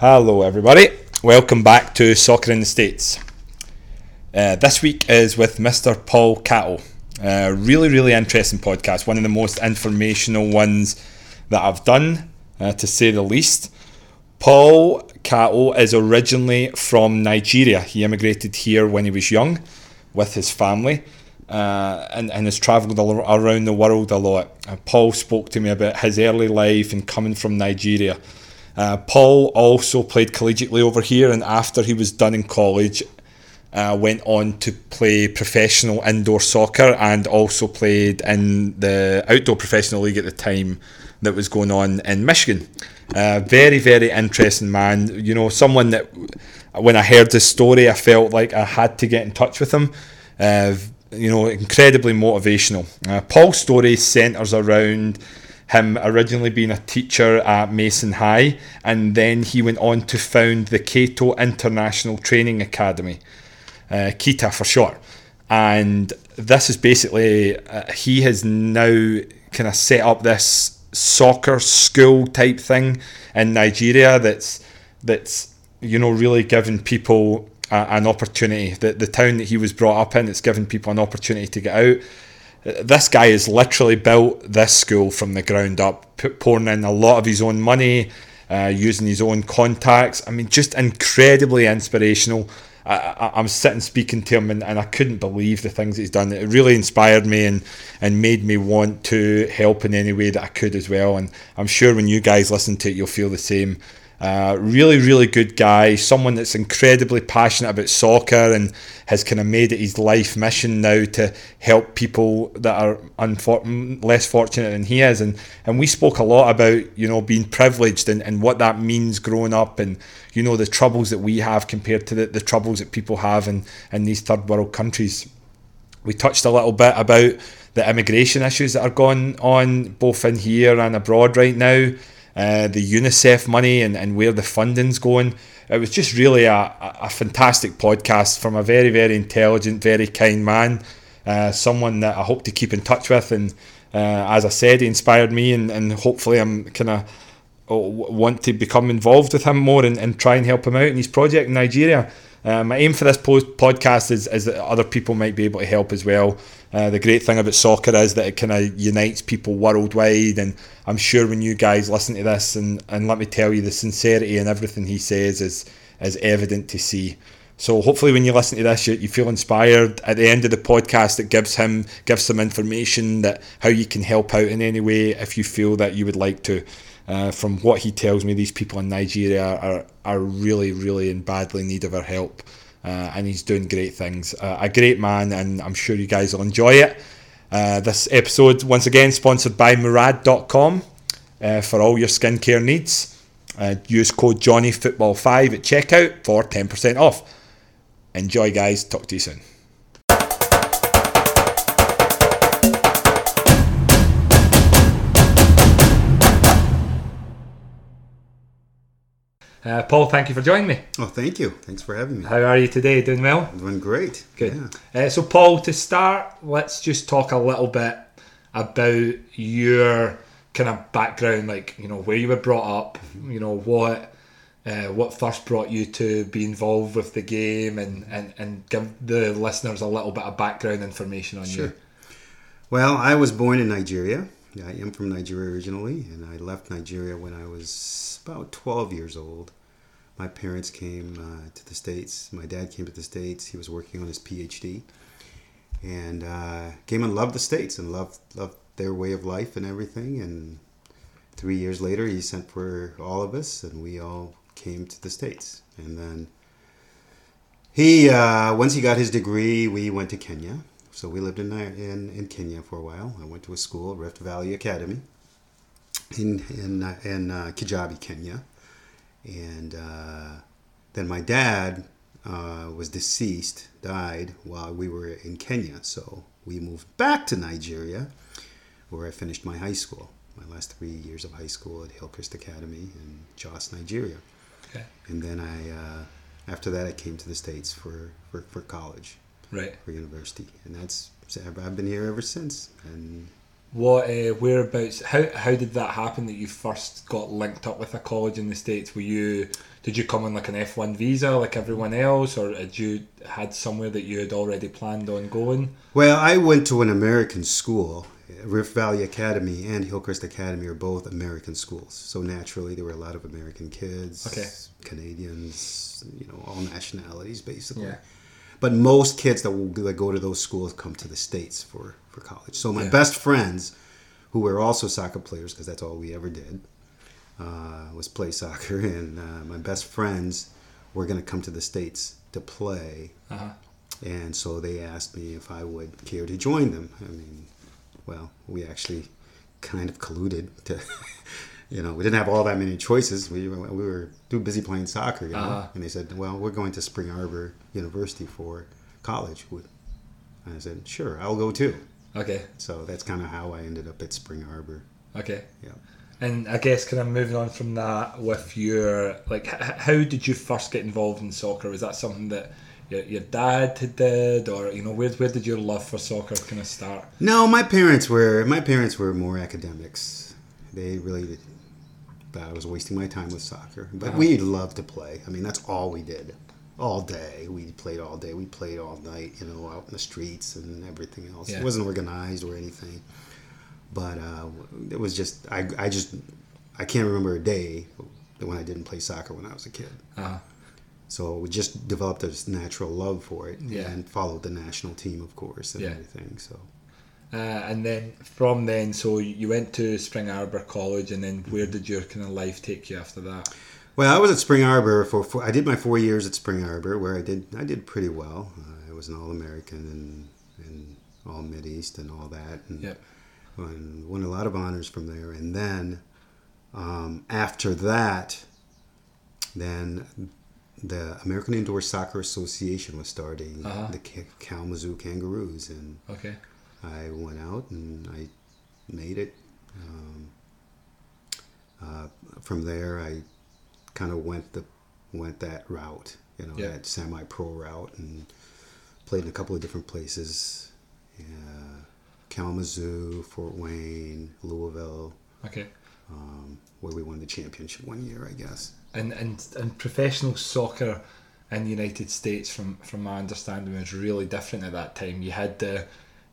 Hello, everybody. Welcome back to Soccer in the States. Uh, this week is with Mr. Paul Cato. Uh, really, really interesting podcast. One of the most informational ones that I've done, uh, to say the least. Paul Cato is originally from Nigeria. He immigrated here when he was young with his family. Uh, and, and has travelled around the world a lot. Uh, Paul spoke to me about his early life and coming from Nigeria. Uh, Paul also played collegiately over here, and after he was done in college, uh, went on to play professional indoor soccer and also played in the outdoor professional league at the time that was going on in Michigan. Uh, very, very interesting man. You know, someone that when I heard this story, I felt like I had to get in touch with him. Uh, you know, incredibly motivational. Uh, Paul's story centres around him originally being a teacher at Mason High, and then he went on to found the Cato International Training Academy, uh, KITA for short. And this is basically, uh, he has now kind of set up this soccer school type thing in Nigeria that's that's you know really giving people an opportunity. The, the town that he was brought up in, it's given people an opportunity to get out. This guy has literally built this school from the ground up, pouring in a lot of his own money, uh, using his own contacts. I mean, just incredibly inspirational. I, am sitting speaking to him and, and I couldn't believe the things he's done. It really inspired me and, and made me want to help in any way that I could as well. And I'm sure when you guys listen to it, you'll feel the same. Uh, really, really good guy. Someone that's incredibly passionate about soccer and has kind of made it his life mission now to help people that are unfor- less fortunate than he is. And and we spoke a lot about you know being privileged and, and what that means growing up and you know the troubles that we have compared to the, the troubles that people have in, in these third world countries. We touched a little bit about the immigration issues that are going on both in here and abroad right now uh, the UNICEF money and, and where the funding's going. It was just really a, a fantastic podcast from a very, very intelligent, very kind man. Uh, someone that I hope to keep in touch with. And uh, as I said, he inspired me, and, and hopefully, I'm kind of oh, want to become involved with him more and, and try and help him out in his project in Nigeria. Uh, my aim for this podcast is, is that other people might be able to help as well. Uh, the great thing about soccer is that it kind of unites people worldwide, and I'm sure when you guys listen to this, and, and let me tell you, the sincerity and everything he says is is evident to see. So hopefully, when you listen to this, you, you feel inspired. At the end of the podcast, it gives him gives some information that how you can help out in any way if you feel that you would like to. Uh, from what he tells me, these people in Nigeria are are really, really in badly need of our help uh, and he's doing great things. Uh, a great man, and I'm sure you guys will enjoy it. Uh, this episode, once again, sponsored by Murad.com uh, for all your skincare needs. Uh, use code JohnnyFootball5 at checkout for 10% off. Enjoy, guys. Talk to you soon. Uh, Paul, thank you for joining me. Oh, thank you. Thanks for having me. How are you today? Doing well? Doing great. Good. Yeah. Uh, so, Paul, to start, let's just talk a little bit about your kind of background, like you know where you were brought up, mm-hmm. you know what. Uh, what first brought you to be involved with the game and, and, and give the listeners a little bit of background information on sure. you? Well, I was born in Nigeria. I am from Nigeria originally, and I left Nigeria when I was about 12 years old. My parents came uh, to the States. My dad came to the States. He was working on his PhD, and uh, came and loved the States and loved loved their way of life and everything. And three years later, he sent for all of us, and we all came to the States. And then he, uh, once he got his degree, we went to Kenya so we lived in, in, in Kenya for a while. I went to a school, Rift Valley Academy, in in uh, in uh, Kijabe, Kenya, and uh, then my dad uh, was deceased, died while we were in Kenya. So we moved back to Nigeria, where I finished my high school, my last three years of high school at Hillcrest Academy in Jos, Nigeria. Okay. And then I, uh, after that, I came to the States for, for, for college right for university and that's I've been here ever since and what uh, whereabouts? How how did that happen that you first got linked up with a college in the states? Were you did you come on like an F one visa like everyone else, or had you had somewhere that you had already planned on going? Well, I went to an American school. Rift Valley Academy and Hillcrest Academy are both American schools, so naturally there were a lot of American kids, Okay. Canadians, you know, all nationalities basically. Yeah. But most kids that, will, that go to those schools come to the states for, for college. So my Yeah. best friends, who were also soccer players, because that's all we ever did, uh, was play soccer, and uh, my best friends were going to come to the states to play, Uh-huh. and so they asked me if I would care to join them. I mean, well, we actually kind of colluded to. You know, we didn't have all that many choices. We, were- we were too busy playing soccer, you know. Uh-huh. And they said, "Well, we're going to Spring Arbor University for college." And I said, "Sure, I'll go too." Okay, So that's kind of how I ended up at Spring Arbor. okay. Yeah. And I guess kind of moving on from that with your like, h- how did you first get involved in soccer? Was that something that your, your dad did, or you know, where where did your love for soccer kind of start? No, my parents were my parents were more academics. They really thought I was wasting my time with soccer, but Uh-huh. we loved to play. I mean, that's all we did, all day. We played all day. We played all night. You know, out in the streets and everything else. Yeah. It wasn't organized or anything, but uh, it was just I I just I can't remember a day when I didn't play soccer when I was a kid. Uh, So we just developed this natural love for it Yeah. and followed the national team, of course, and Yeah. everything. So. Uh, and then from then, so you went to Spring Arbor College, and then where did your kind of life take you after that? Well, I was at Spring Arbor for, for I did my four years at Spring Arbor, where I did I did pretty well. Uh, I was an All American and and All Mid East and all that, and, Yep. and won a lot of honors from there. And then um, after that, then the American Indoor Soccer Association was starting Uh-huh. the Ka- Kalamazoo Kangaroos, and Okay. I went out and I made it. Um, uh, from there, I kind of went the went that route, you know, Yeah. that semi-pro route, and played in a couple of different places, uh, Kalamazoo, Fort Wayne, Louisville, Okay. um, where we won the championship one year, I guess. and and and professional soccer in the United States, from from my understanding, was really different at that time. You had the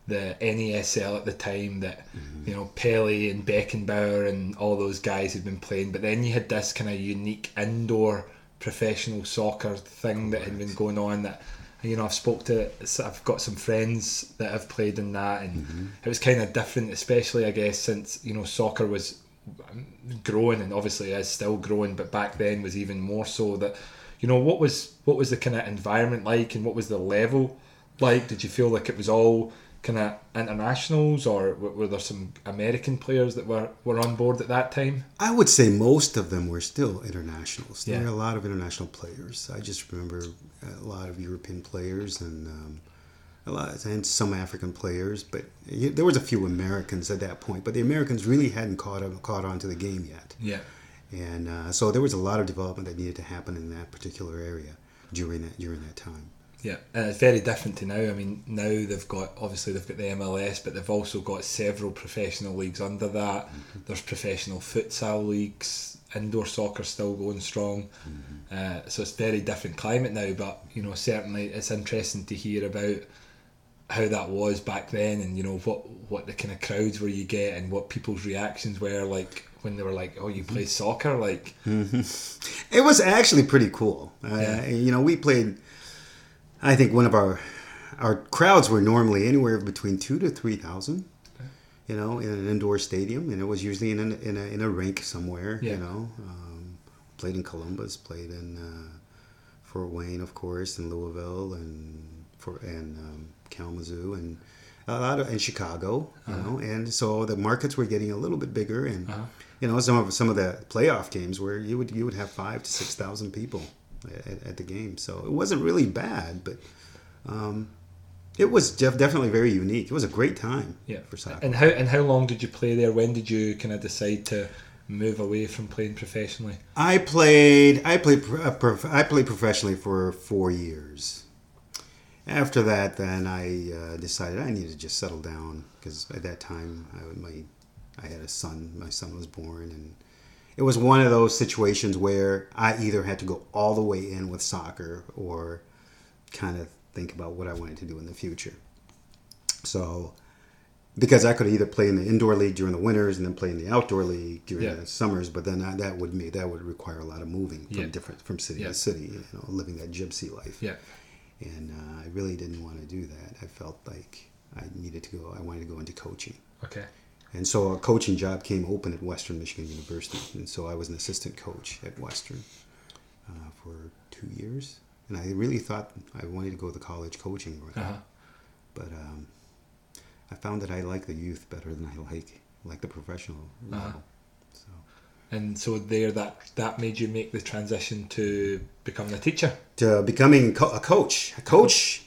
the NASL at the time that Mm-hmm. you know Pele and Beckenbauer and all those guys had been playing, but then you had this kind of unique indoor professional soccer thing that had been going on that. You know, I've spoke to, I've got some friends that have played in that, and Mm-hmm. it was kind of different, especially I guess since you know soccer was growing and obviously is still growing but back then was even more so that you know what was what was the kind of environment like and what was the level like did you feel like it was all kind of internationals or were there some american players that were were on board at that time I would say most of them were still internationals. There Yeah. were a lot of international players. I just remember a lot of European players and um, a lot and some African players, but there was a few Americans at that point. But the Americans really hadn't caught on, caught on to the game yet, yeah and uh, so there was a lot of development that needed to happen in that particular area during that during that time. Yeah, and it's very different to now. I mean, now they've got obviously they've got the MLS, but they've also got several professional leagues under that. There's professional futsal leagues, indoor soccer still going strong. Uh, so it's very different climate now. But you know, certainly it's interesting to hear about how that was back then, and you know what what the kind of crowds were you get, and what people's reactions were like when they were like, "Oh, you play soccer?" Like, It was actually pretty cool. Uh, Yeah. You know, we played. I think one of our our crowds were normally anywhere between two to three thousand. You know, in an indoor stadium, and it was usually in a, in a, in a rink somewhere. Yeah. You know, um, played in Columbus, played in uh, Fort Wayne, of course, in Louisville, and for and um, Kalamazoo, and a lot of in Chicago. You know, and so the markets were getting a little bit bigger, and Uh-huh. you know some of some of the playoff games where you would you would have five to six thousand people at, at the game. So it wasn't really bad, but um, it was def- definitely very unique. It was a great time yeah. for soccer. And how and how long did you play there? When did you kind of decide to move away from playing professionally? I played I played uh, prof- I played professionally for four years, after that, then I uh, decided I needed to just settle down because at that time I, my I had a son. My son was born, and it was one of those situations where I either had to go all the way in with soccer or kind of think about what I wanted to do in the future. So, because I could either play in the indoor league during the winters and then play in the outdoor league during Yeah. the summers, but then I, that would me that would require a lot of moving from Yeah. different from city Yeah. to city, you know, living that gypsy life Yeah. and uh, I really didn't want to do that. I felt like I needed to go. I wanted to go into coaching, Okay. And so a coaching job came open at Western Michigan University, and so I was an assistant coach at Western uh, for two years. And I really thought I wanted to go the college coaching route, Uh-huh. but um, I found that I like the youth better than I like like the professional Uh-huh. So And so there, that that made you make the transition to becoming a teacher. to becoming co- a coach, a coach,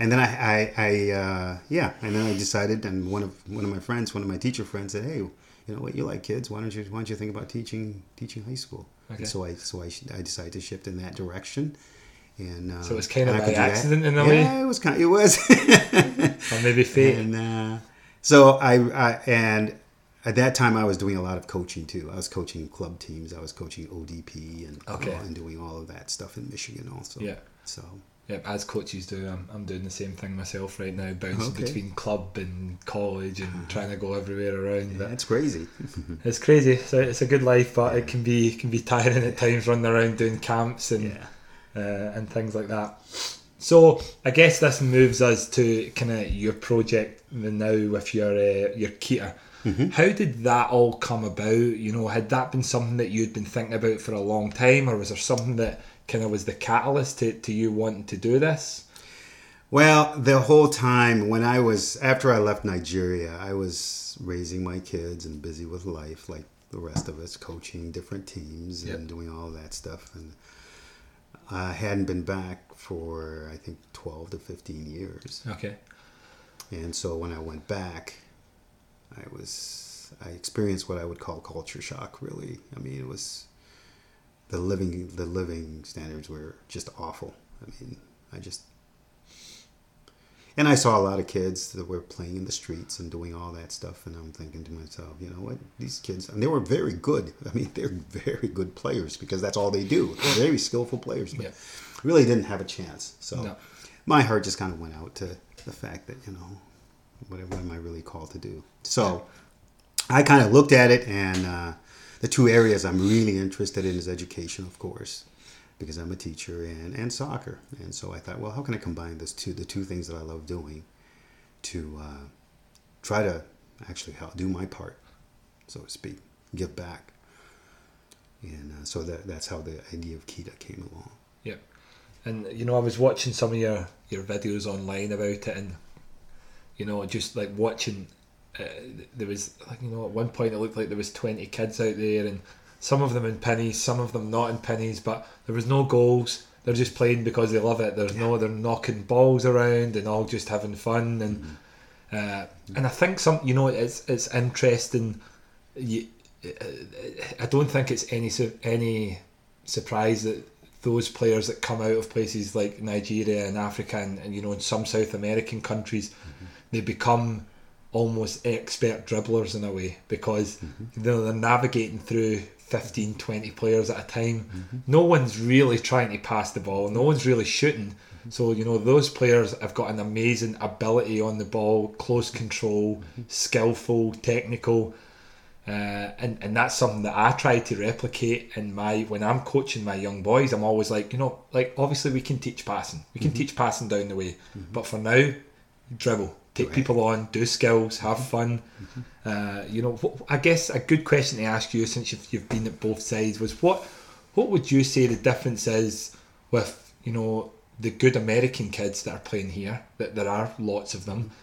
and then I, I, I uh, yeah, and then I decided, and one of one of my friends, one of my teacher friends, said, "Hey, you know what? You like kids? Why don't you why don't you think about teaching teaching high school?" Okay. And so I so I, I decided to shift in that direction, and uh, So it was kind of by could do that. accident in a yeah, way? it was kind. Of, It was. Or maybe fate. and uh, so I, I and at that time I was doing a lot of coaching too. I was coaching club teams. I was coaching ODP and Okay. and doing all of that stuff in Michigan also. Yeah. So Yep, as coaches do, I'm, I'm doing the same thing myself right now, bouncing Okay. between club and college and trying to go everywhere around. But that's crazy. It's crazy. So it's a good life, but it can be can be tiring at times, running around doing camps and uh, and things like that. So I guess this moves us to kind of your project now with your uh, your Kita. How did that all come about? You know, had that been something that you'd been thinking about for a long time, or was there something that kind of was the catalyst to, to you wanting to do this? Well, the whole time when I was after I left Nigeria, I was raising my kids and busy with life, like the rest of us, coaching different teams Yep. and doing all that stuff. And I hadn't been back for I think twelve to fifteen years. Okay. And so when I went back, I was I experienced what I would call culture shock. Really, I mean, it was the living the living standards were just awful. I mean, I just and I saw a lot of kids that were playing in the streets and doing all that stuff, and I'm thinking to myself, you know what, these kids, and they were very good. I mean, they're very good players because that's all they do. They're very skillful players, but Yeah. really didn't have a chance. So No. my heart just kind of went out to the fact that you know what, what am I really called to do? So I kind of looked at it, and uh, the two areas I'm really interested in is education, of course, because I'm a teacher, and, and soccer. And so I thought, well, how can I combine this two, the two things that I love doing, to uh, try to actually help do my part, so to speak, give back. And uh, so that that's how the idea of Kita came along. Yep. And you know, I was watching some of your your videos online about it, and you know, just like watching. Uh, there was like you know at one point it looked like there was 20 kids out there and some of them in pennies some of them not in pennies but there was no goals. They're just playing because they love it. There's no they're knocking balls around and all just having fun and uh, and I think some you know it's it's interesting. You, I don't think it's any any surprise that those players that come out of places like Nigeria and Africa and, and you know in some South American countries they become almost expert dribblers in a way because mm-hmm. you know, they're navigating through 15 20 players at a time. Mm-hmm. No one's really trying to pass the ball. No one's really shooting. Mm-hmm. So you know those players have got an amazing ability on the ball close control skillful technical uh, and and that's something that I try to replicate in my when I'm coaching my young boys. I'm always like, you know, like obviously we can teach passing, we can teach passing down the way, but for now, dribble, take Right. people on, do skills, have mm-hmm. fun. Mm-hmm. Uh, you know, I guess a good question to ask you since you've you've been at both sides was what what would you say the difference is with you know the good American kids that are playing here? That there are lots of them mm-hmm.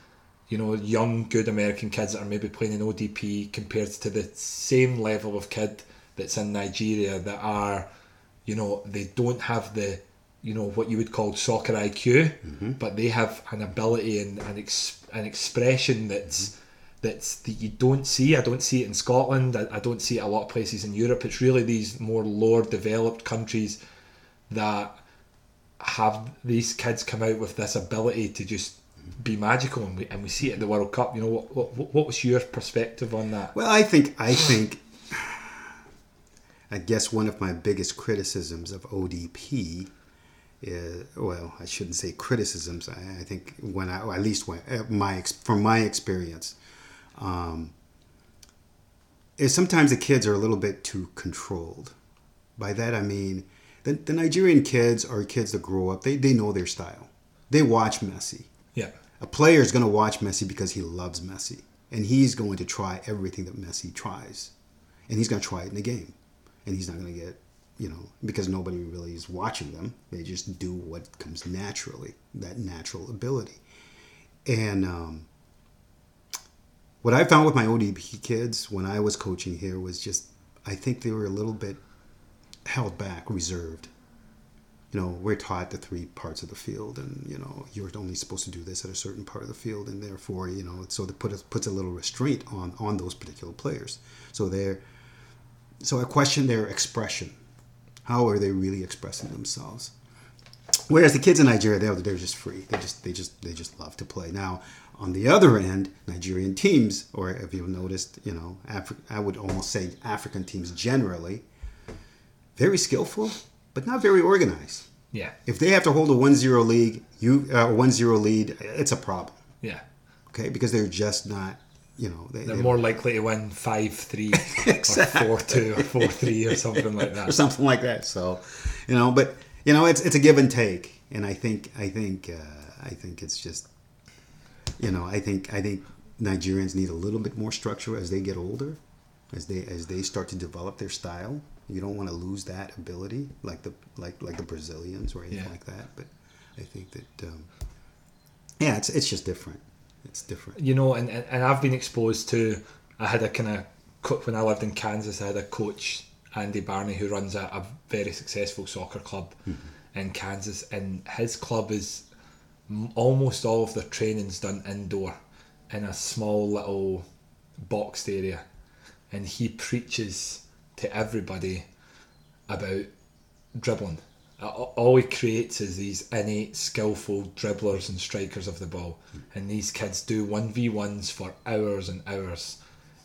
you know, young, good American kids that are maybe playing in ODP compared to the same level of kid that's in Nigeria that are, you know, they don't have the, you know, what you would call soccer IQ, mm-hmm. but they have an ability and an, ex- an expression that's mm-hmm. that's that you don't see. I don't see it in Scotland. I, I don't see it a lot of places in Europe. It's really these more lower developed countries that have these kids come out with this ability to just mm-hmm. be magical, and we and we see it at the World Cup. You know, what what, what was your perspective on that? Well, I think I think I guess one of my biggest criticisms of ODP is well, I shouldn't say criticisms. I, I think when I, at least when my ex- from my experience, um, is sometimes the kids are a little bit too controlled. By that I mean the, the Nigerian kids are kids that grow up. They they know their style. They watch Messi. Yeah, A player is going to watch Messi because he loves Messi, and he's going to try everything that Messi tries, and he's going to try it in the game, and he's not going to get, you know, because nobody really is watching them. They just do what comes naturally, that natural ability, and um, what I found with my ODP kids when I was coaching here was just, I think they were a little bit held back, reserved you know, we're taught the three parts of the field, and you know, you're only supposed to do this at a certain part of the field, and therefore, you know, so that put a, puts a little restraint on on those particular players. So they're, so I question their expression. How are they really expressing themselves? Whereas the kids in Nigeria, they're, they're just free. They just they just they just love to play. Now, on the other end, Nigerian teams, or if you've noticed, you know, Afri- I would almost say African teams generally, very skillful, but not very organized. yeah, If they have to hold a 1-0 lead, you uh, 1-0 lead, it's a problem. yeah. Okay, because they're just not, you know, they, They're they- more likely to win five three Exactly. or four two or four three or something like or that. something like that. So, you know, but you know, it's it's a give and take, and I think I think uh, I think it's just, you know, I think I think Nigerians need a little bit more structure as they get older, as they as they start to develop their style. You don't want to lose that ability like the like like the Brazilians or anything Yeah. like that. But I think that um, yeah, it's it's just different. It's different. you know, and, and, and I've been exposed to. I had a kind of when I lived in Kansas. I had a coach, Andy Barney, who runs a, a very successful soccer club mm-hmm. in Kansas, and his club is almost all of their training's done indoor in a small little boxed area, and he preaches to everybody about dribbling. All he creates is these innate, skillful dribblers and strikers of the ball, and these kids do one v ones for hours and hours.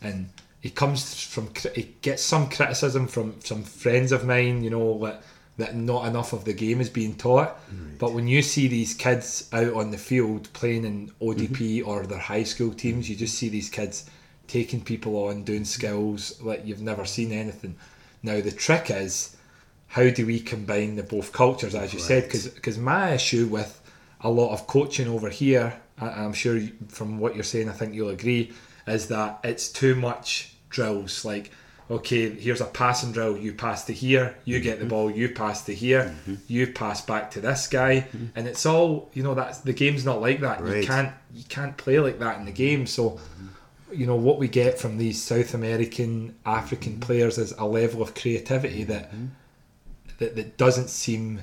And he comes from, he gets some criticism from some friends of mine, you know, that that not enough of the game is being taught. But when you see these kids out on the field playing in ODP mm-hmm. or their high school teams, you just see these kids taking people on, doing skills like you've never seen anything. Now the trick is how do we combine the both cultures, as you said? Right. Because my issue with a lot of coaching over here, I- I'm sure from what you're saying, I think you'll agree, is that it's too much drills. Like, okay, here's a passing drill. You pass to here. You get the mm-hmm. ball. You pass to here. Mm-hmm. You pass back to this guy, mm-hmm. and it's all you know. That's the game's not like that. You can't you can't play like that in the game. So you know what we get from these South American, African players is a level of creativity that that, that doesn't seem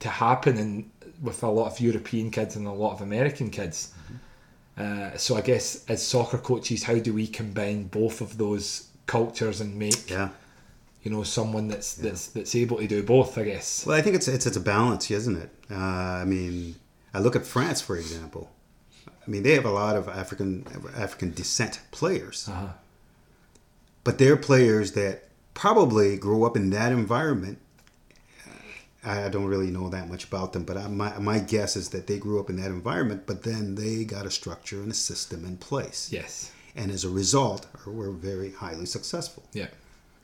to happen in with a lot of European kids and a lot of American kids. Uh, so I guess as soccer coaches, how do we combine both of those cultures and make Yeah. you know someone that's that's that's able to do both? I guess. Well, I think it's it's it's a balance, isn't it? Uh, I mean, I look at France, for example. I mean, they have a lot of African African descent players, Uh-huh. but they're players that probably grew up in that environment. I don't really know that much about them, but I, my my guess is that they grew up in that environment. But then they got a structure and a system in place, Yes. and as a result, were very highly successful Yeah.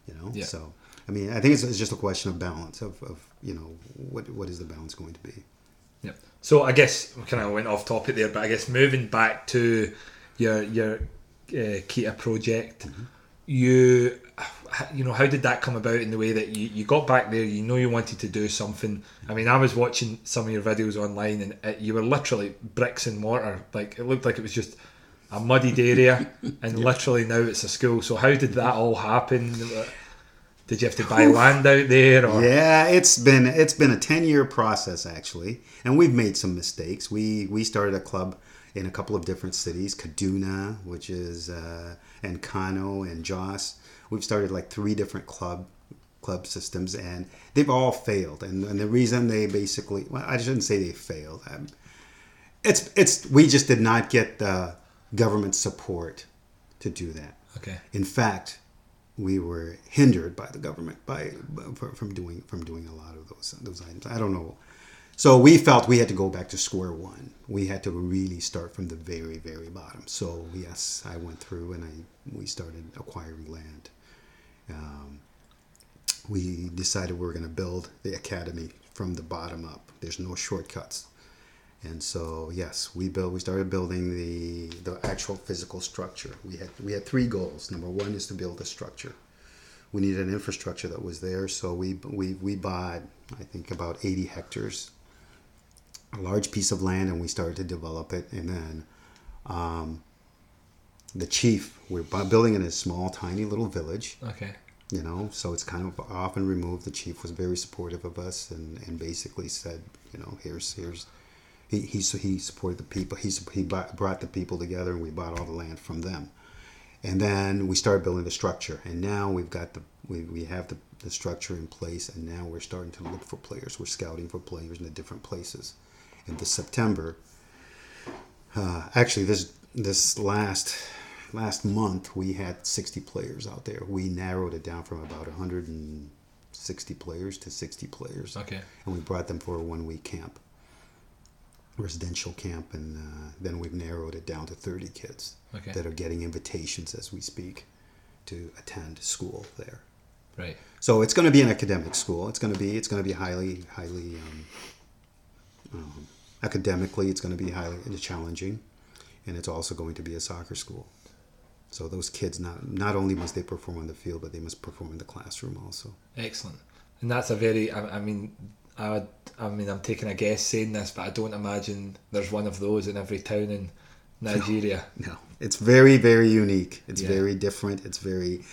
you know Yeah. so i mean i think it's, it's just a question of balance of, of you know what what is the balance going to be Yeah. So I guess we kind of went off topic there, but I guess moving back to your your uh, Kita project, you you know how did that come about in the way that you, you got back there? You know you wanted to do something. I mean, I was watching some of your videos online, and it, you were literally bricks and mortar. Like it looked like it was just a muddied area, and literally now it's a school. So how did that all happen? Uh, did you have to buy land out there? Or yeah it's been it's been a 10 year process actually and we've made some mistakes we we started a club in a couple of different cities kaduna which is uh, and kano and jos we've started like three different club club systems, and they've all failed. And, and the reason they basically, well, I shouldn't say they failed. Um, it's it's we just did not get the government support to do that. Okay. In fact, we were hindered by the government by from doing from doing a lot of those those items. I don't know. So we felt we had to go back to square one. We had to really start from the very very bottom. So yes, I went through and I we started acquiring land. Um, we decided we were going to build the academy from the bottom up. There's no shortcuts. And so yes, we built. We started building the the actual physical structure. We had we had three goals. Number one is to build a structure. We needed an infrastructure that was there, so we we we bought I think about 80 hectares, a large piece of land, and we started to develop it. And then um, the chief, we're building in a small, tiny little village. Okay. you know so it's kind of often removed. The chief was very supportive of us and, and basically said you know here's here's he, he, he supported the people he, he bought, brought the people together and we bought all the land from them. And then we started building the structure and now we've got the we, we have the, the structure in place and now we're starting to look for players. We're scouting for players in the different places in this september uh, actually this this last last month we had 60 players out there we narrowed it down from about 160 players to 60 players Okay. and we brought them for a one week camp residential camp and uh, then we've narrowed it down to 30 kids Okay. that are getting invitations as we speak to attend school there Right. so it's going to be an academic school. It's going to be it's going to be highly highly um, um, academically. It's going to be highly challenging, and it's also going to be a soccer school. So those kids not not only must they perform on the field, but they must perform in the classroom also. Excellent. And that's a very. I, I mean, I would. I mean, I'm taking a guess saying this, but I don't imagine there's one of those in every town in Nigeria. No, it's very very unique. It's Yeah. very different. It's very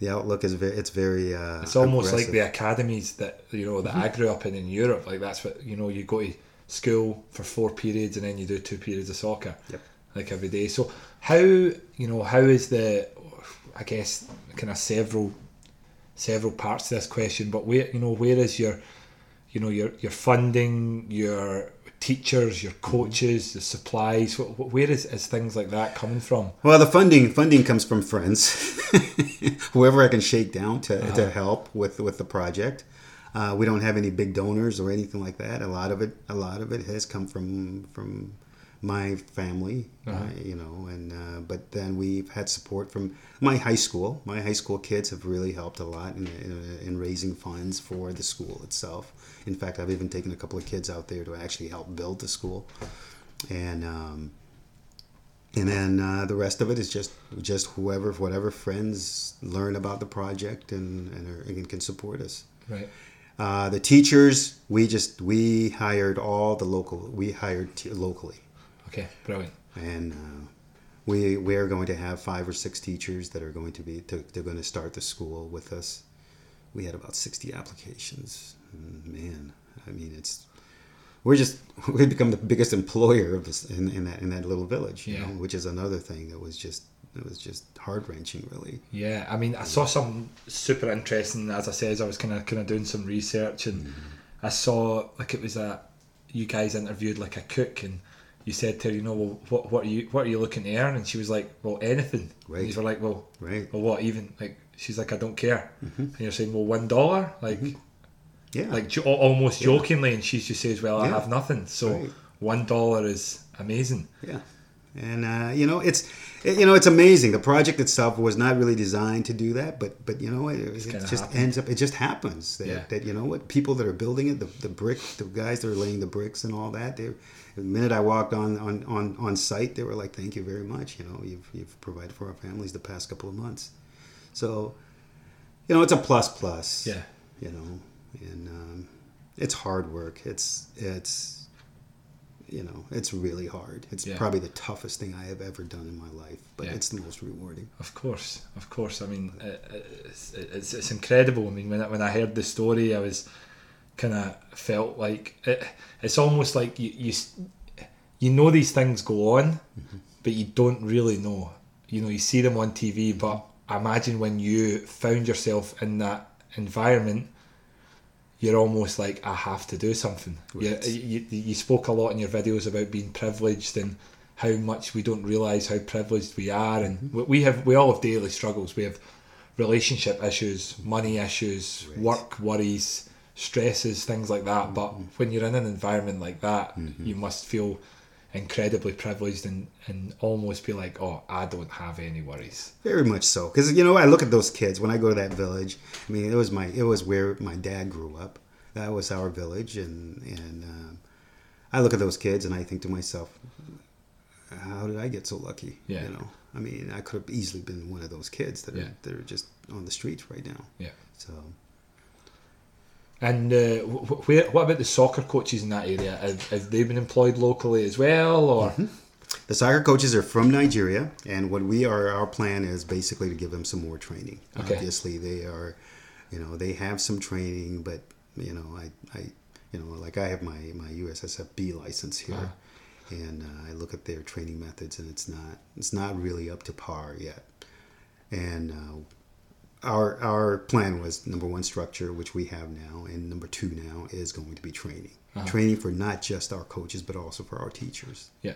the outlook is very it's very. Uh, It's almost like the academies that you know that I grew up in in Europe. Like that's what you know. You go to school for four periods and then you do two periods of soccer, Yep. like every day. So how you know how is the? I guess kind of several several parts to this question, but where you know where is your you know your your funding, your teachers, your coaches, the supplies. wh- wh- Where is, is things like that coming from? Well, the funding funding comes from friends, whoever I can shake down to, Uh-huh. to help with with the project. Uh, we don't have any big donors or anything like that. A lot of it, a lot of it has come from from my family, Uh-huh. uh, you know. And uh, but then we've had support from my high school. My high school kids have really helped a lot in, in, in raising funds for the school itself. In fact, I've even taken a couple of kids out there to actually help build the school, and. Um, and then uh, the rest of it is just just whoever whatever friends learn about the project and and, are, and can support us Right. Uh, the teachers we just we hired all the local we hired t- locally Okay. Brilliant. and uh, we we are going to have five or six teachers that are going to be to, they're going to start the school with us we had about 60 applications man i mean it's we're just we've become the biggest employer of this in, in that in that little village you Yeah. know which is another thing that was just it was just hard wrenching really Yeah, I mean, I saw something super interesting. As I said, I was kind of kind of doing some research, and Mm-hmm. I saw like it was a you guys interviewed like a cook, and you said to her, you know, well, what what are you what are you looking to earn? And she was like, well, anything. Right. And you were like, well, right well, what even? Like she's like, I don't care. And you're saying, well, one dollar, like yeah like jo- almost jokingly, and she just says, well, I have nothing, so Right. one dollar is amazing. Yeah, and uh, you know it's it- you know it's amazing. The project itself was not really designed to do that, but but you know it, it just happened. ends up. It just happens that, Yeah. that you know what people that are building it, the, the brick, the guys that are laying the bricks and all that. They, the minute I walked on, on on on site, they were like, "Thank you very much. You know, you've you've provided for our families the past couple of months." So, you know, it's a plus plus. Yeah. You know, and um, it's hard work. It's it's you know, it's really hard. It's Yeah. probably the toughest thing I have ever done in my life, but Yeah. it's the most rewarding. Of course, of course. I mean, it, it's, it's it's incredible. I mean, when I, when I heard the story, I was kind of felt like it, it's almost like you, you you know these things go on, mm-hmm. but you don't really know. You know, you see them on TV, but imagine when you found yourself in that environment, you're almost like I have to do something. Right. You, you you spoke a lot in your videos about being privileged and how much we don't realize how privileged we are, and Mm-hmm. we- have we all have daily struggles. We have relationship issues, money issues, Right. work worries, stresses, things like that. But Mm-hmm. when you're in an environment like that, you must feel incredibly privileged and, and almost be like, oh, I don't have any worries. Very much so, because you know I look at those kids when I go to that village. I mean, it was my it was where my dad grew up. That was our village, and and um, I look at those kids and I think to myself, how did I get so lucky? Yeah. You know, I mean, I could have easily been one of those kids that Yeah. are that are just on the streets right now. Yeah. So And uh, wh- where, what about the soccer coaches in that area? Have, have they been employed locally as well, or the soccer coaches are from Nigeria, and what we are our plan is basically to give them some more training. Okay. Obviously, they are, you know, they have some training, but you know, I, I, you know, like I have my my USSFB license here, Uh-huh. and uh, I look at their training methods, and it's not it's not really up to par yet. And uh, our our plan was number one structure, which we have now, and number two now is going to be training, Uh-huh. training for not just our coaches but also for our teachers. yeah?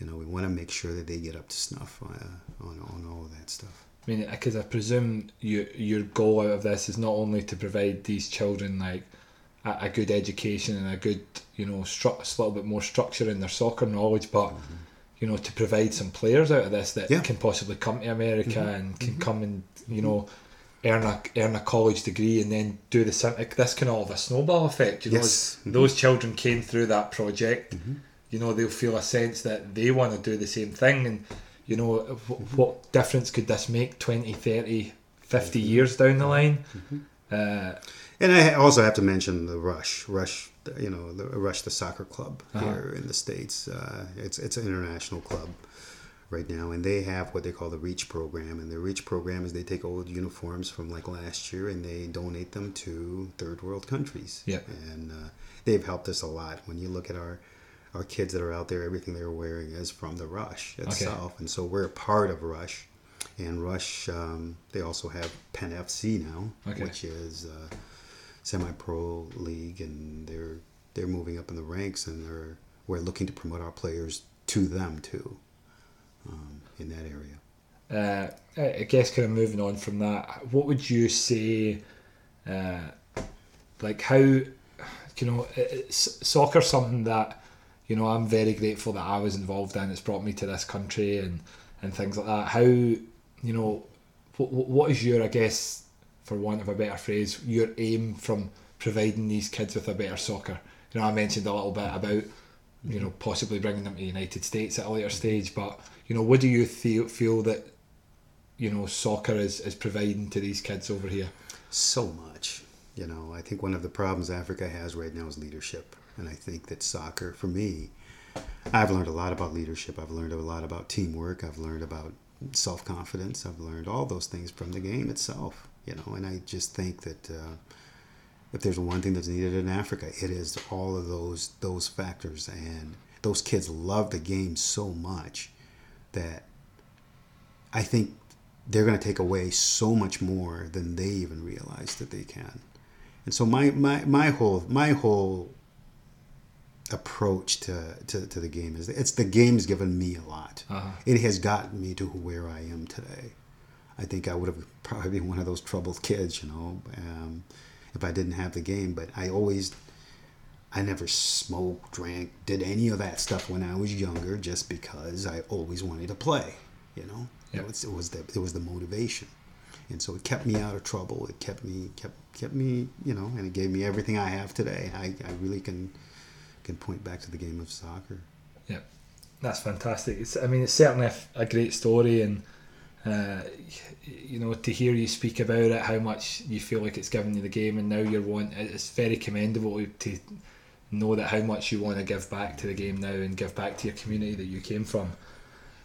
You know, we want to make sure that they get up to snuff uh, on on all of that stuff. I mean, because I presume your your goal out of this is not only to provide these children like a, a good education and a good, you know, stru- a little bit more structure in their soccer knowledge, but you know, to provide some players out of this that Mm-hmm. Yeah. Mm-hmm. can possibly come to America and can come and you know earn a earn a college degree and then do the same. This can all have a snowball effect. You know, Yes. Mhm. those children came through that project. Mm-hmm. You know, they'll feel a sense that they want to do the same thing and you know wh- what difference could this make 20 30 50 Mm-hmm. years down the line uh, And I also have to mention the Rush, Rush, you know, the Rush, the soccer club Uh-huh. here in the states. Uh, it's it's an international club right now, and they have what they call the Reach program. And the Reach program is they take old uniforms from like last year and they donate them to third world countries. Yeah. and uh, they've helped us a lot. When you look at our our kids that are out there, everything they're wearing is from the Rush itself, and so we're a part of Rush. And Rush, um, they also have Penn FC now, Okay. which is uh, semi-pro league, and they're they're moving up in the ranks, and they're we're looking to promote our players to them too, um, in that area. uh, I guess kind of moving on from that, what would you say, uh, like how, you know, soccer something that, you know, I'm very grateful that I was involved in. It's brought me to this country and, and things like that. How, you know, what, what is your, I guess, for want of a better phrase, your aim from providing these kids with a better soccer? You know, I mentioned a little bit about, you know, possibly bringing them to the United States at a later stage, but, you know, what do you feel, feel that you know soccer is, is providing to these kids over here so much. You know, I think one of the problems Africa has right now is leadership. And I think that soccer, for me, I've learned a lot about leadership. I've learned a lot about teamwork. I've learned about self confidence. I've learned all those things from the game itself. You know, and I just think that uh, if there's one thing that's needed in Africa, it is all of those those factors. And those kids love the game so much that I think they're going to take away so much more than they even realize that they can. And so my my, my whole my whole approach to, to, to the game is it's the game's given me a lot. Uh-huh. It has gotten me to where I am today. I think I would have probably been one of those troubled kids, you know, um, if I didn't have the game. But I always, I never smoked, drank, did any of that stuff when I was younger, just because I always wanted to play. You know, Yep. it was it was the it was the motivation, and so it kept me out of trouble. It kept me kept kept me, you know, and it gave me everything I have today. I, I really can can point back to the game of soccer. yeah that's fantastic it's, I mean it's certainly a, a great story and uh, you know to hear you speak about it how much you feel like it's given you the game and now you're one it's very commendable to know that how much you want to give back to the game now and give back to your community that you came from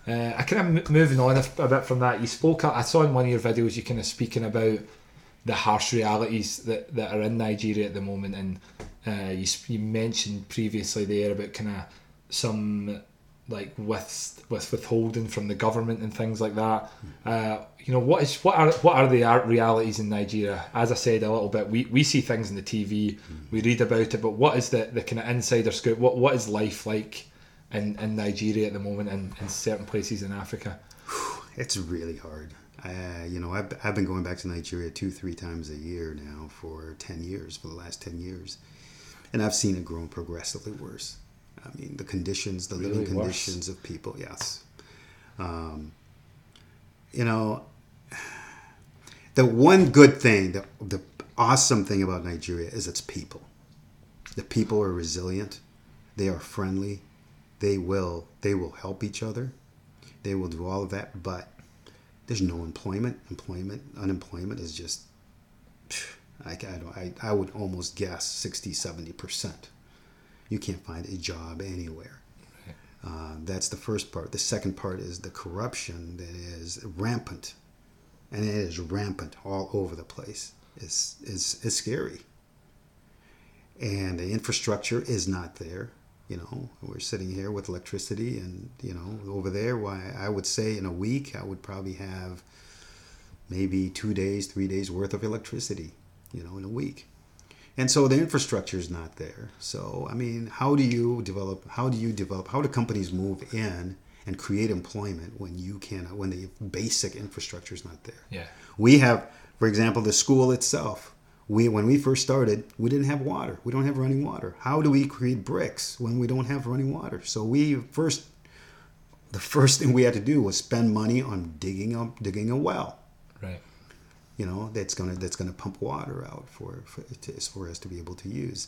uh, I kind of moving on a, a bit from that. You spoke. I saw in one of your videos you kind of speaking about the harsh realities that, that are in Nigeria at the moment, and uh, you you mentioned previously there about kind of some like with with withholding from the government and things like that. Uh, you know what is what are what are the realities in Nigeria? As I said a little bit, we, we see things in the TV, we read about it, but what is the, the kind of insider scoop? What what is life like in, in Nigeria at the moment and in certain places in Africa? It's really hard. Uh, you know, I've, I've been going back to Nigeria two, three times a year now for 10 years, for the last 10 years. And I've seen it growing progressively worse. I mean, the conditions, the Really living worse? conditions of people, yes. Um, you know, the one good thing, the, the awesome thing about Nigeria is its people. The people are resilient, they are friendly, they will they will help each other, they will do all of that, but there's no employment. Employment, unemployment is just, I, I, don't, I, I would almost guess 60, 70%. You can't find a job anywhere. Uh, that's the first part. The second part is the corruption that is rampant, and it is rampant all over the place. It's, it's, it's scary. And the infrastructure is not there. You know, we're sitting here with electricity, and you know, over there, why I would say in a week I would probably have maybe two days, three days worth of electricity. You know, in a week, and so the infrastructure is not there. So I mean, how do you develop? How do you develop? How do companies move in and create employment when you cannot? When the basic infrastructure is not there? Yeah. We have, for example, the school itself. We, when we first started, we didn't have water. We don't have running water. How do we create bricks when we don't have running water? So we first, the first thing we had to do was spend money on digging a digging a well. Right. You know that's gonna that's gonna pump water out for for, to, for us to be able to use.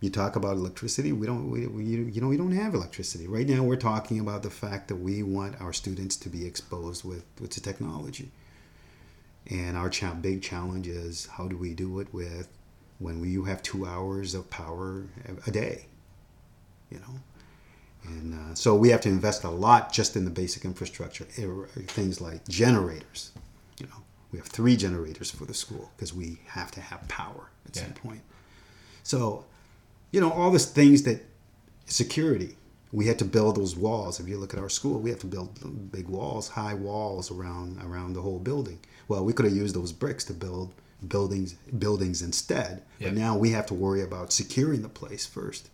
You talk about electricity. We don't. We, we you know we don't have electricity right now. We're talking about the fact that we want our students to be exposed with with the technology. And our cha- big challenge is how do we do it with when we, you have two hours of power a- a day, you know? And uh, so we have to invest a lot just in the basic infrastructure, Er- things like generators. We have three generators for the school because we have to have power at some point. So, you know, all these things that security. We had to build those walls. If you look at our school, we have to build big walls, high walls around around the whole building. Well, we could have used those bricks to build buildings buildings instead. Yeah. But now we have to worry about securing the place first.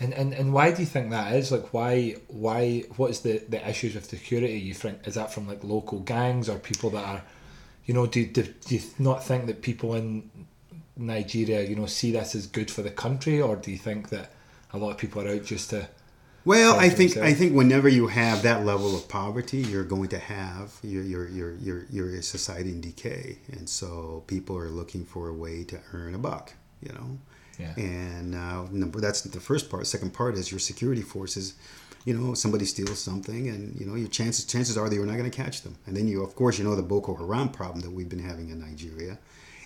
And, and and why do you think that is? Like, why why what is the, the issues with security? You think is that from like local gangs or people that are, you know, do, do do you not think that people in Nigeria, you know, see this as good for the country, or do you think that a lot of people are out just to Well, I think I think whenever you have that level of poverty, you're going to have your your your your your society in decay, and so people are looking for a way to earn a buck. You know, Yeah. and uh, number that's the first part. Second part is your security forces. You know, somebody steals something, and you know your chances chances are that you're not going to catch them. And then you, of course, you know the Boko Haram problem that we've been having in Nigeria,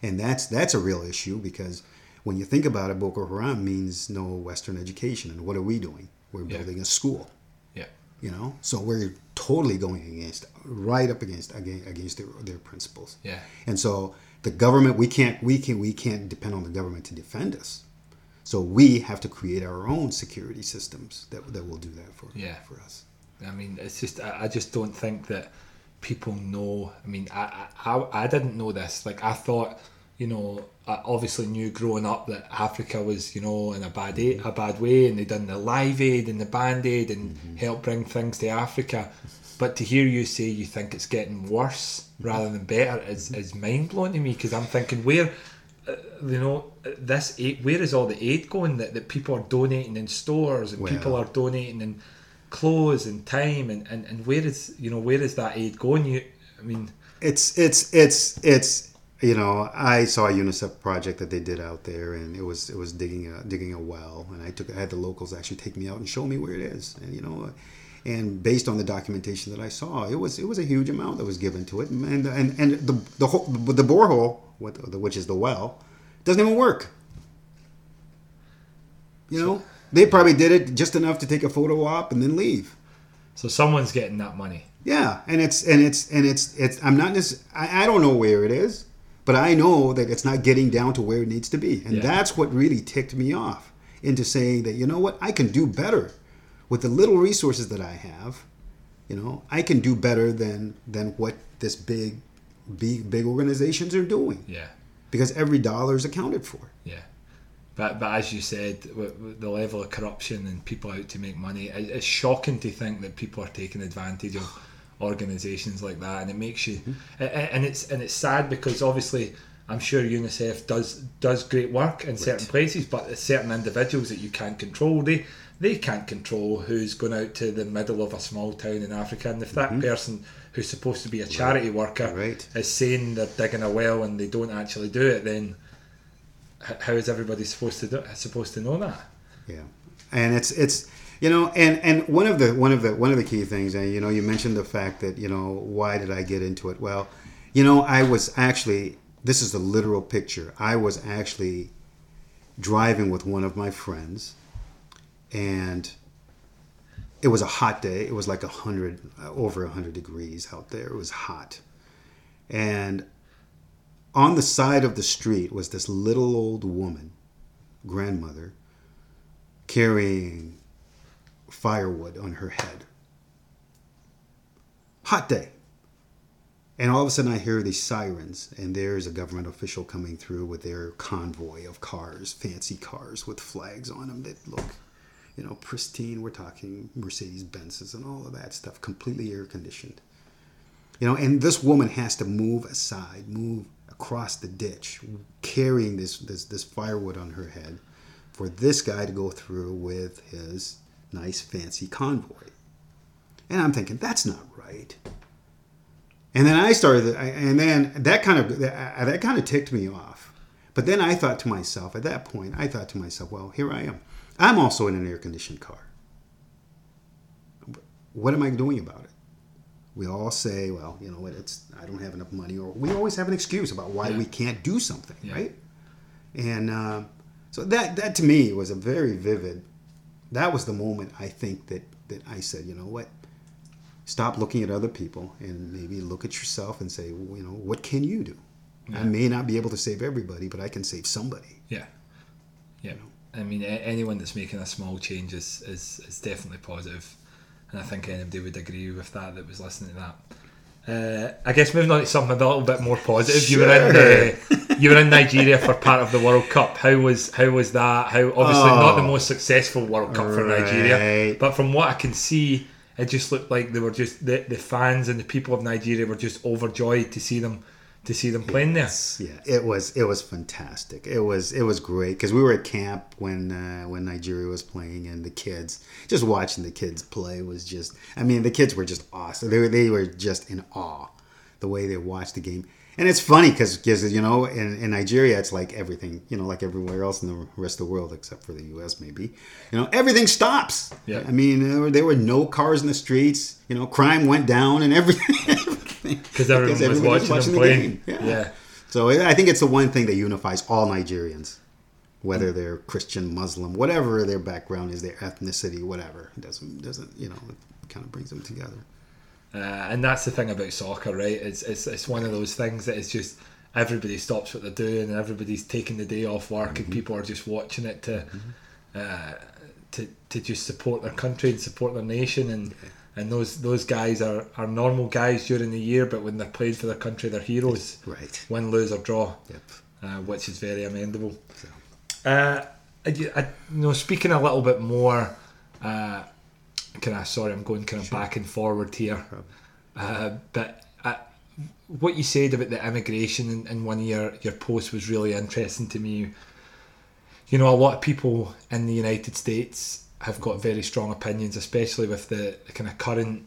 and that's that's a real issue because when you think about it, Boko Haram means no Western education, and what are we doing? We're Yeah. building a school. Yeah. You know? So we're totally going against right up against against, against their, their principles. Yeah. And so the government we can't we can we can't depend on the government to defend us so we have to create our own security systems that, that will do that for Yeah. for us I mean, it's just I, I just don't think that people know. I mean, I, I I- didn't know this. Like I thought, you know, I obviously knew growing up that Africa was, you know, in a bad a, a bad way, and they done the Live Aid and the Band Aid and mm-hmm. help bring things to Africa. But to hear you say you think it's getting worse mm-hmm. rather than better is, is mind blowing to me because I'm thinking where you know this aid, where is all the aid going that, that people are donating in stores and people are donating in clothes and time and, and, and where is you know where is that aid going? You I mean it's it's it's it's you know I saw a UNICEF project that they did out there and it was it was digging a digging a well and I took I had the locals actually take me out and show me where it is. And you know and based on the documentation that I saw it was it was a huge amount that was given to it. And and and the the whole the borehole what the, which is the well doesn't even work. You know? They probably did it just enough to take a photo op and then leave. So someone's getting that money. Yeah, and it's and it's and it's it's. I'm not necess- I, I don't know where it is, but I know that it's not getting down to where it needs to be, and Yeah. that's what really ticked me off into saying that you know what I can do better with the little resources that I have, you know, I can do better than than what this big, big, big organizations are doing. Yeah. Because every dollar is accounted for. Yeah. But, but as you said, with the level of corruption and people out to make money, it's shocking to think that people are taking advantage of organisations like that, and it makes you, mm-hmm. and it's and it's sad because obviously I'm sure UNICEF does does great work in right. certain places, but there's certain individuals that you can't control, they they can't control who's going out to the middle of a small town in Africa, and if that mm-hmm. person who's supposed to be a charity worker right. is saying they're digging a well and they don't actually do it, then how is everybody supposed to do, supposed to know that? Yeah, and it's it's you know and and one of the one of the one of the key things, and you know, you mentioned the fact that you know why did I get into it? Well, you know, I was actually this is a literal picture. I was actually driving with one of my friends, and it was a hot day. It was like a hundred, uh, over a hundred degrees out there. It was hot, and on the side of the street was this little old woman, grandmother, carrying firewood on her head. Hot day. And all of a sudden, I hear these sirens, and there's a government official coming through with their convoy of cars, fancy cars with flags on them that look, you know, pristine. We're talking Mercedes Benzes and all of that stuff, completely air conditioned. You know, and this woman has to move aside, move across the ditch, carrying this, this, this firewood on her head for this guy to go through with his nice, fancy convoy. And I'm thinking, that's not right. And then I started, and then that kind of that kind of ticked me off. But then I thought to myself, at that point, I thought to myself, well, here I am. I'm also in an air-conditioned car. What am I doing about it? We all say, well, you know, what, it's I don't have enough money, or we always have an excuse about why yeah. we can't do something, yeah. right? And uh, so that that to me was a very vivid. That was the moment I think that that I said, you know what, stop looking at other people and maybe look at yourself and say, well, you know, what can you do? Yeah. I may not be able to save everybody, but I can save somebody. Yeah. Yeah. You know? I mean, anyone that's making a small change is, is, is definitely positive, and I think anybody would agree with that that was listening to that. Uh, I guess moving on to something a little bit more positive. Sure. You were in uh, you were in Nigeria for part of the World Cup. How was how was that? How obviously oh, not the oh. most successful World Cup right. for Nigeria, but from what I can see, it just looked like they were just the, the fans and the people of Nigeria were just overjoyed to see them to see them playing yes. Yeah, it was it was fantastic. It was it was great because we were at camp when uh, when Nigeria was playing and the kids just watching the kids play was just I mean the kids were just awesome. They were they were just in awe the way they watched the game and it's funny because you know in, in Nigeria it's like everything you know like everywhere else in the rest of the world except for the U.S. maybe you know everything stops. Yeah. I mean there were, there were no cars in the streets. You know crime went down and everything because everyone was watching, watching the game. Yeah. yeah. So I think it's the one thing that unifies all Nigerians, whether they're Christian, Muslim, whatever their background is, their ethnicity, whatever. It doesn't doesn't you know it kind of brings them together. Uh, and that's the thing about soccer, right? It's, it's it's one of those things that is just everybody stops what they're doing and everybody's taking the day off work mm-hmm. and people are just watching it to mm-hmm. uh, to to just support their country and support their nation and yeah. and those those guys are, are normal guys during the year but when they're playing for their country they're heroes right win lose or draw yep. uh, which is very amendable so. uh, I, I, you know speaking a little bit more uh, kind of sorry, I'm going kind of sure. back and forward here, uh, but uh, what you said about the immigration in, in one of your your posts was really interesting to me. You know, a lot of people in the United States have got very strong opinions, especially with the, the kind of current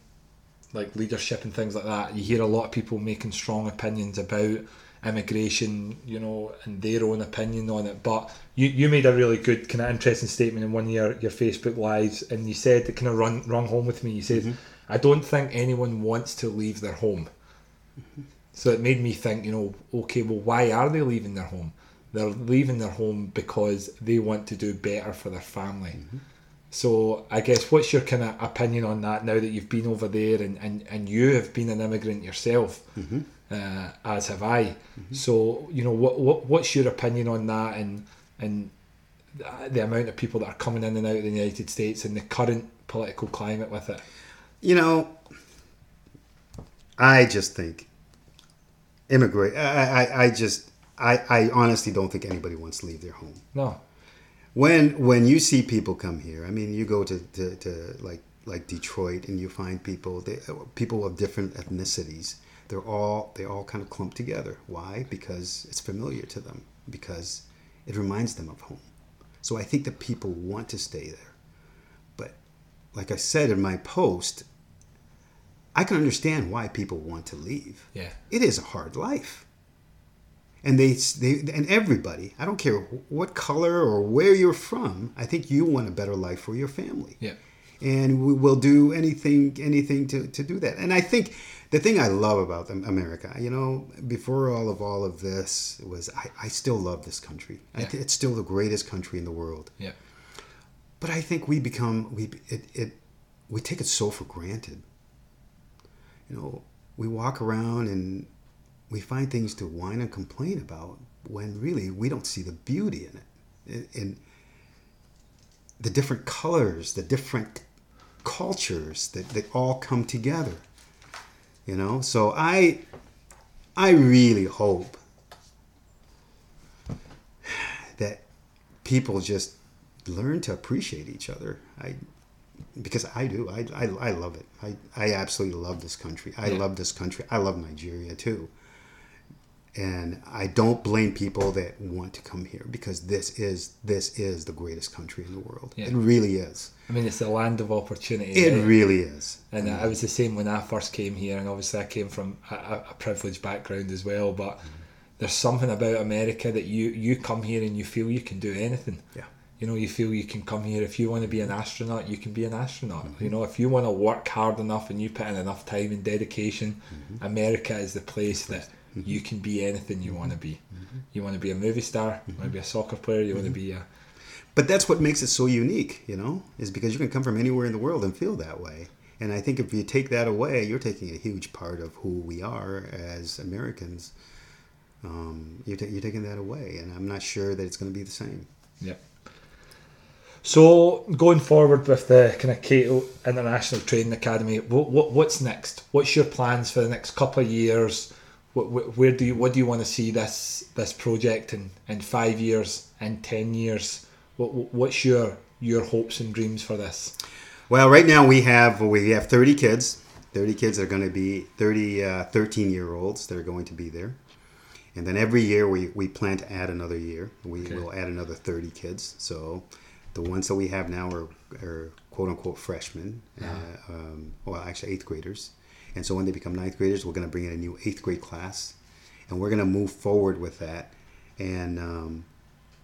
like leadership and things like that. You hear a lot of people making strong opinions about immigration, you know, and their own opinion on it. But you, you made a really good kind of interesting statement in one of your, your Facebook lives, and you said it kind of run run home with me. You said, mm-hmm. "I don't think anyone wants to leave their home." Mm-hmm. So it made me think, you know, okay, well, why are they leaving their home? They're leaving their home because they want to do better for their family. Mm-hmm. So I guess what's your kind of opinion on that now that you've been over there and, and, and you have been an immigrant yourself? Uh, as have I. Mm-hmm. So you know, what, what what's your opinion on that and and the, the amount of people that are coming in and out of the United States and the current political climate with it? You know, I just think immigrate. I, I, I just, I, I honestly don't think anybody wants to leave their home. No. When when you see people come here, I mean, you go to, to, to like like Detroit and you find people they, people of different ethnicities. They're all they all kind of clump together. Why? Because it's familiar to them. Because it reminds them of home. So I think that people want to stay there. But like I said in my post, I can understand why people want to leave. Yeah. It is a hard life. And they, they and everybody, I don't care what color or where you're from, I think you want a better life for your family. Yeah. And we will do anything anything to, to do that. And I think the thing I love about America, you know, before all of all of this was I, I still love this country. Yeah. it's still the greatest country in the world. Yeah. But I think we become we it, it we take it so for granted you know, we walk around and we find things to whine and complain about when really we don't see the beauty in it. In the different colors, the different cultures that, that all come together. You know, so I I really hope that people just learn to appreciate each other. I because I do. I, I, I love it. I, I absolutely love this country. I yeah. love this country. I love Nigeria too. And I don't blame people that want to come here because this is this is the greatest country in the world. Yeah. It really is. I mean, it's the land of opportunity. It right? really is. And I was the same when I first came here, and obviously I came from a, a privileged background as well. But mm-hmm. there's something about America that you you come here and you feel you can do anything. Yeah you know you feel you can come here if you want to be an astronaut you can be an astronaut mm-hmm. you know if you want to work hard enough and you put in enough time and dedication mm-hmm. america is the place that mm-hmm. you can be anything you want to be mm-hmm. you want to be a movie star you want to be a soccer player you want to be a but that's what makes it so unique you know is because you can come from anywhere in the world and feel that way and i think if you take that away you're taking a huge part of who we are as americans um, you're, you're taking that away and i'm not sure that it's going to be the same yeah so going forward with the kind of Cato International Training Academy, what, what what's next? What's your plans for the next couple of years? What, where do you what do you want to see this this project in, in five years, in ten years? What, what's your your hopes and dreams for this? Well, right now we have we have thirty kids. Thirty kids are going to be 30, uh, 13 year olds that are going to be there. And then every year we, we plan to add another year. We okay. will add another 30 kids. So the ones that we have now are, are quote unquote freshmen, uh-huh. uh, um, well, actually eighth graders. And so when they become ninth graders, we're going to bring in a new eighth grade class, and we're going to move forward with that. And um,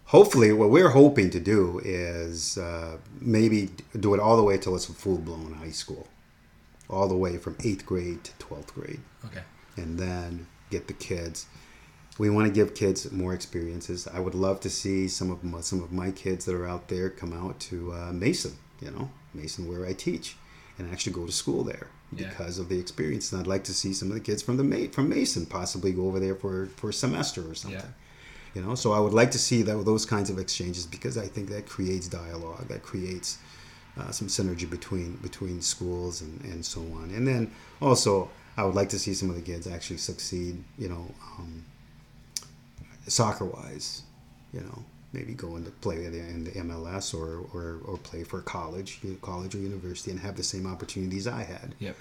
hopefully, what we're hoping to do is uh, maybe do it all the way till it's a full blown high school, all the way from eighth grade to twelfth grade. Okay. And then get the kids we want to give kids more experiences. I would love to see some of my, some of my kids that are out there come out to uh, Mason, you know, Mason where I teach, and actually go to school there yeah. because of the experience. And I'd like to see some of the kids from the from Mason possibly go over there for for a semester or something. Yeah. You know, so I would like to see that, those kinds of exchanges because I think that creates dialogue, that creates uh, some synergy between between schools and, and so on. And then also, I would like to see some of the kids actually succeed. You know. Um, soccer wise, you know, maybe go into play in the MLS or, or, or play for college, college or university, and have the same opportunities I had. Yep.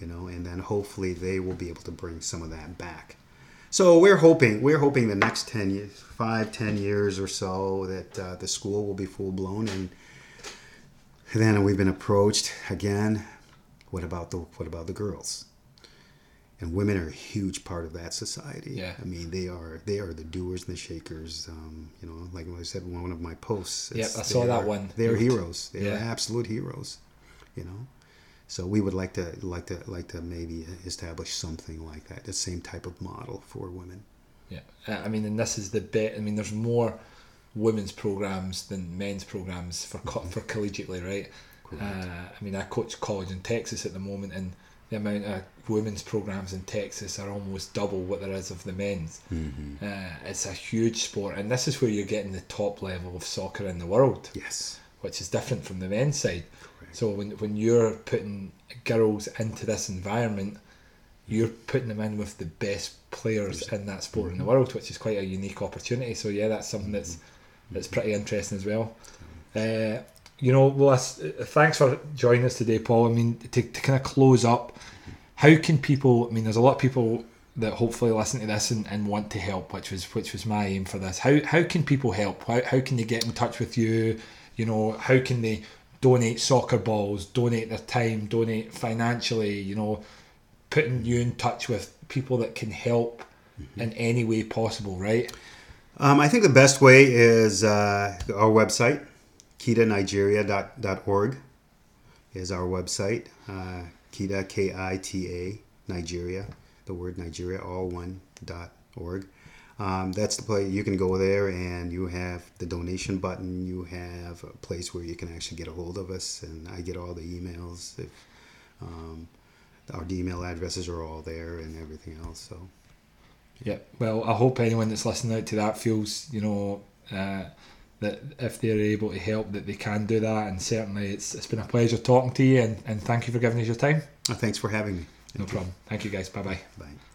You know, and then hopefully they will be able to bring some of that back. So we're hoping we're hoping the next ten years, five, ten years or so that uh, the school will be full blown, and then we've been approached again. What about the what about the girls? And women are a huge part of that society. Yeah. I mean, they are they are the doers and the shakers. Um, you know, like I said, one of my posts. Yeah, I saw that one. They're heroes. They yeah. are absolute heroes. You know, so we would like to like to like to maybe establish something like that, the same type of model for women. Yeah, I mean, and this is the bit. I mean, there's more women's programs than men's programs for co- for collegiately, right? Uh, I mean, I coach college in Texas at the moment, and the amount of women's programs in Texas are almost double what there is of the men's. Mm-hmm. Uh, it's a huge sport, and this is where you're getting the top level of soccer in the world, Yes. which is different from the men's side. Correct. So when when you're putting girls into this environment, you're putting them in with the best players in that sport in the world, which is quite a unique opportunity. So yeah, that's something that's that's pretty interesting as well. Uh, you know, well, thanks for joining us today, Paul. I mean, to, to kind of close up, how can people? I mean, there's a lot of people that hopefully listen to this and, and want to help, which was which was my aim for this. How how can people help? How how can they get in touch with you? You know, how can they donate soccer balls, donate their time, donate financially? You know, putting you in touch with people that can help in any way possible, right? Um, I think the best way is uh, our website, kitanigeria.org is our website. Uh, Kita, K I T A, Nigeria, the word Nigeria, all one dot org. Um, that's the place you can go there and you have the donation button. You have a place where you can actually get a hold of us, and I get all the emails. If, um, our email addresses are all there and everything else. So Yeah. Well, I hope anyone that's listening out to that feels, you know, uh, that if they're able to help, that they can do that. And certainly, it's it's been a pleasure talking to you, and, and thank you for giving us your time. uh, thanks for having me. No problem. Thank you, guys. Bye bye. Bye.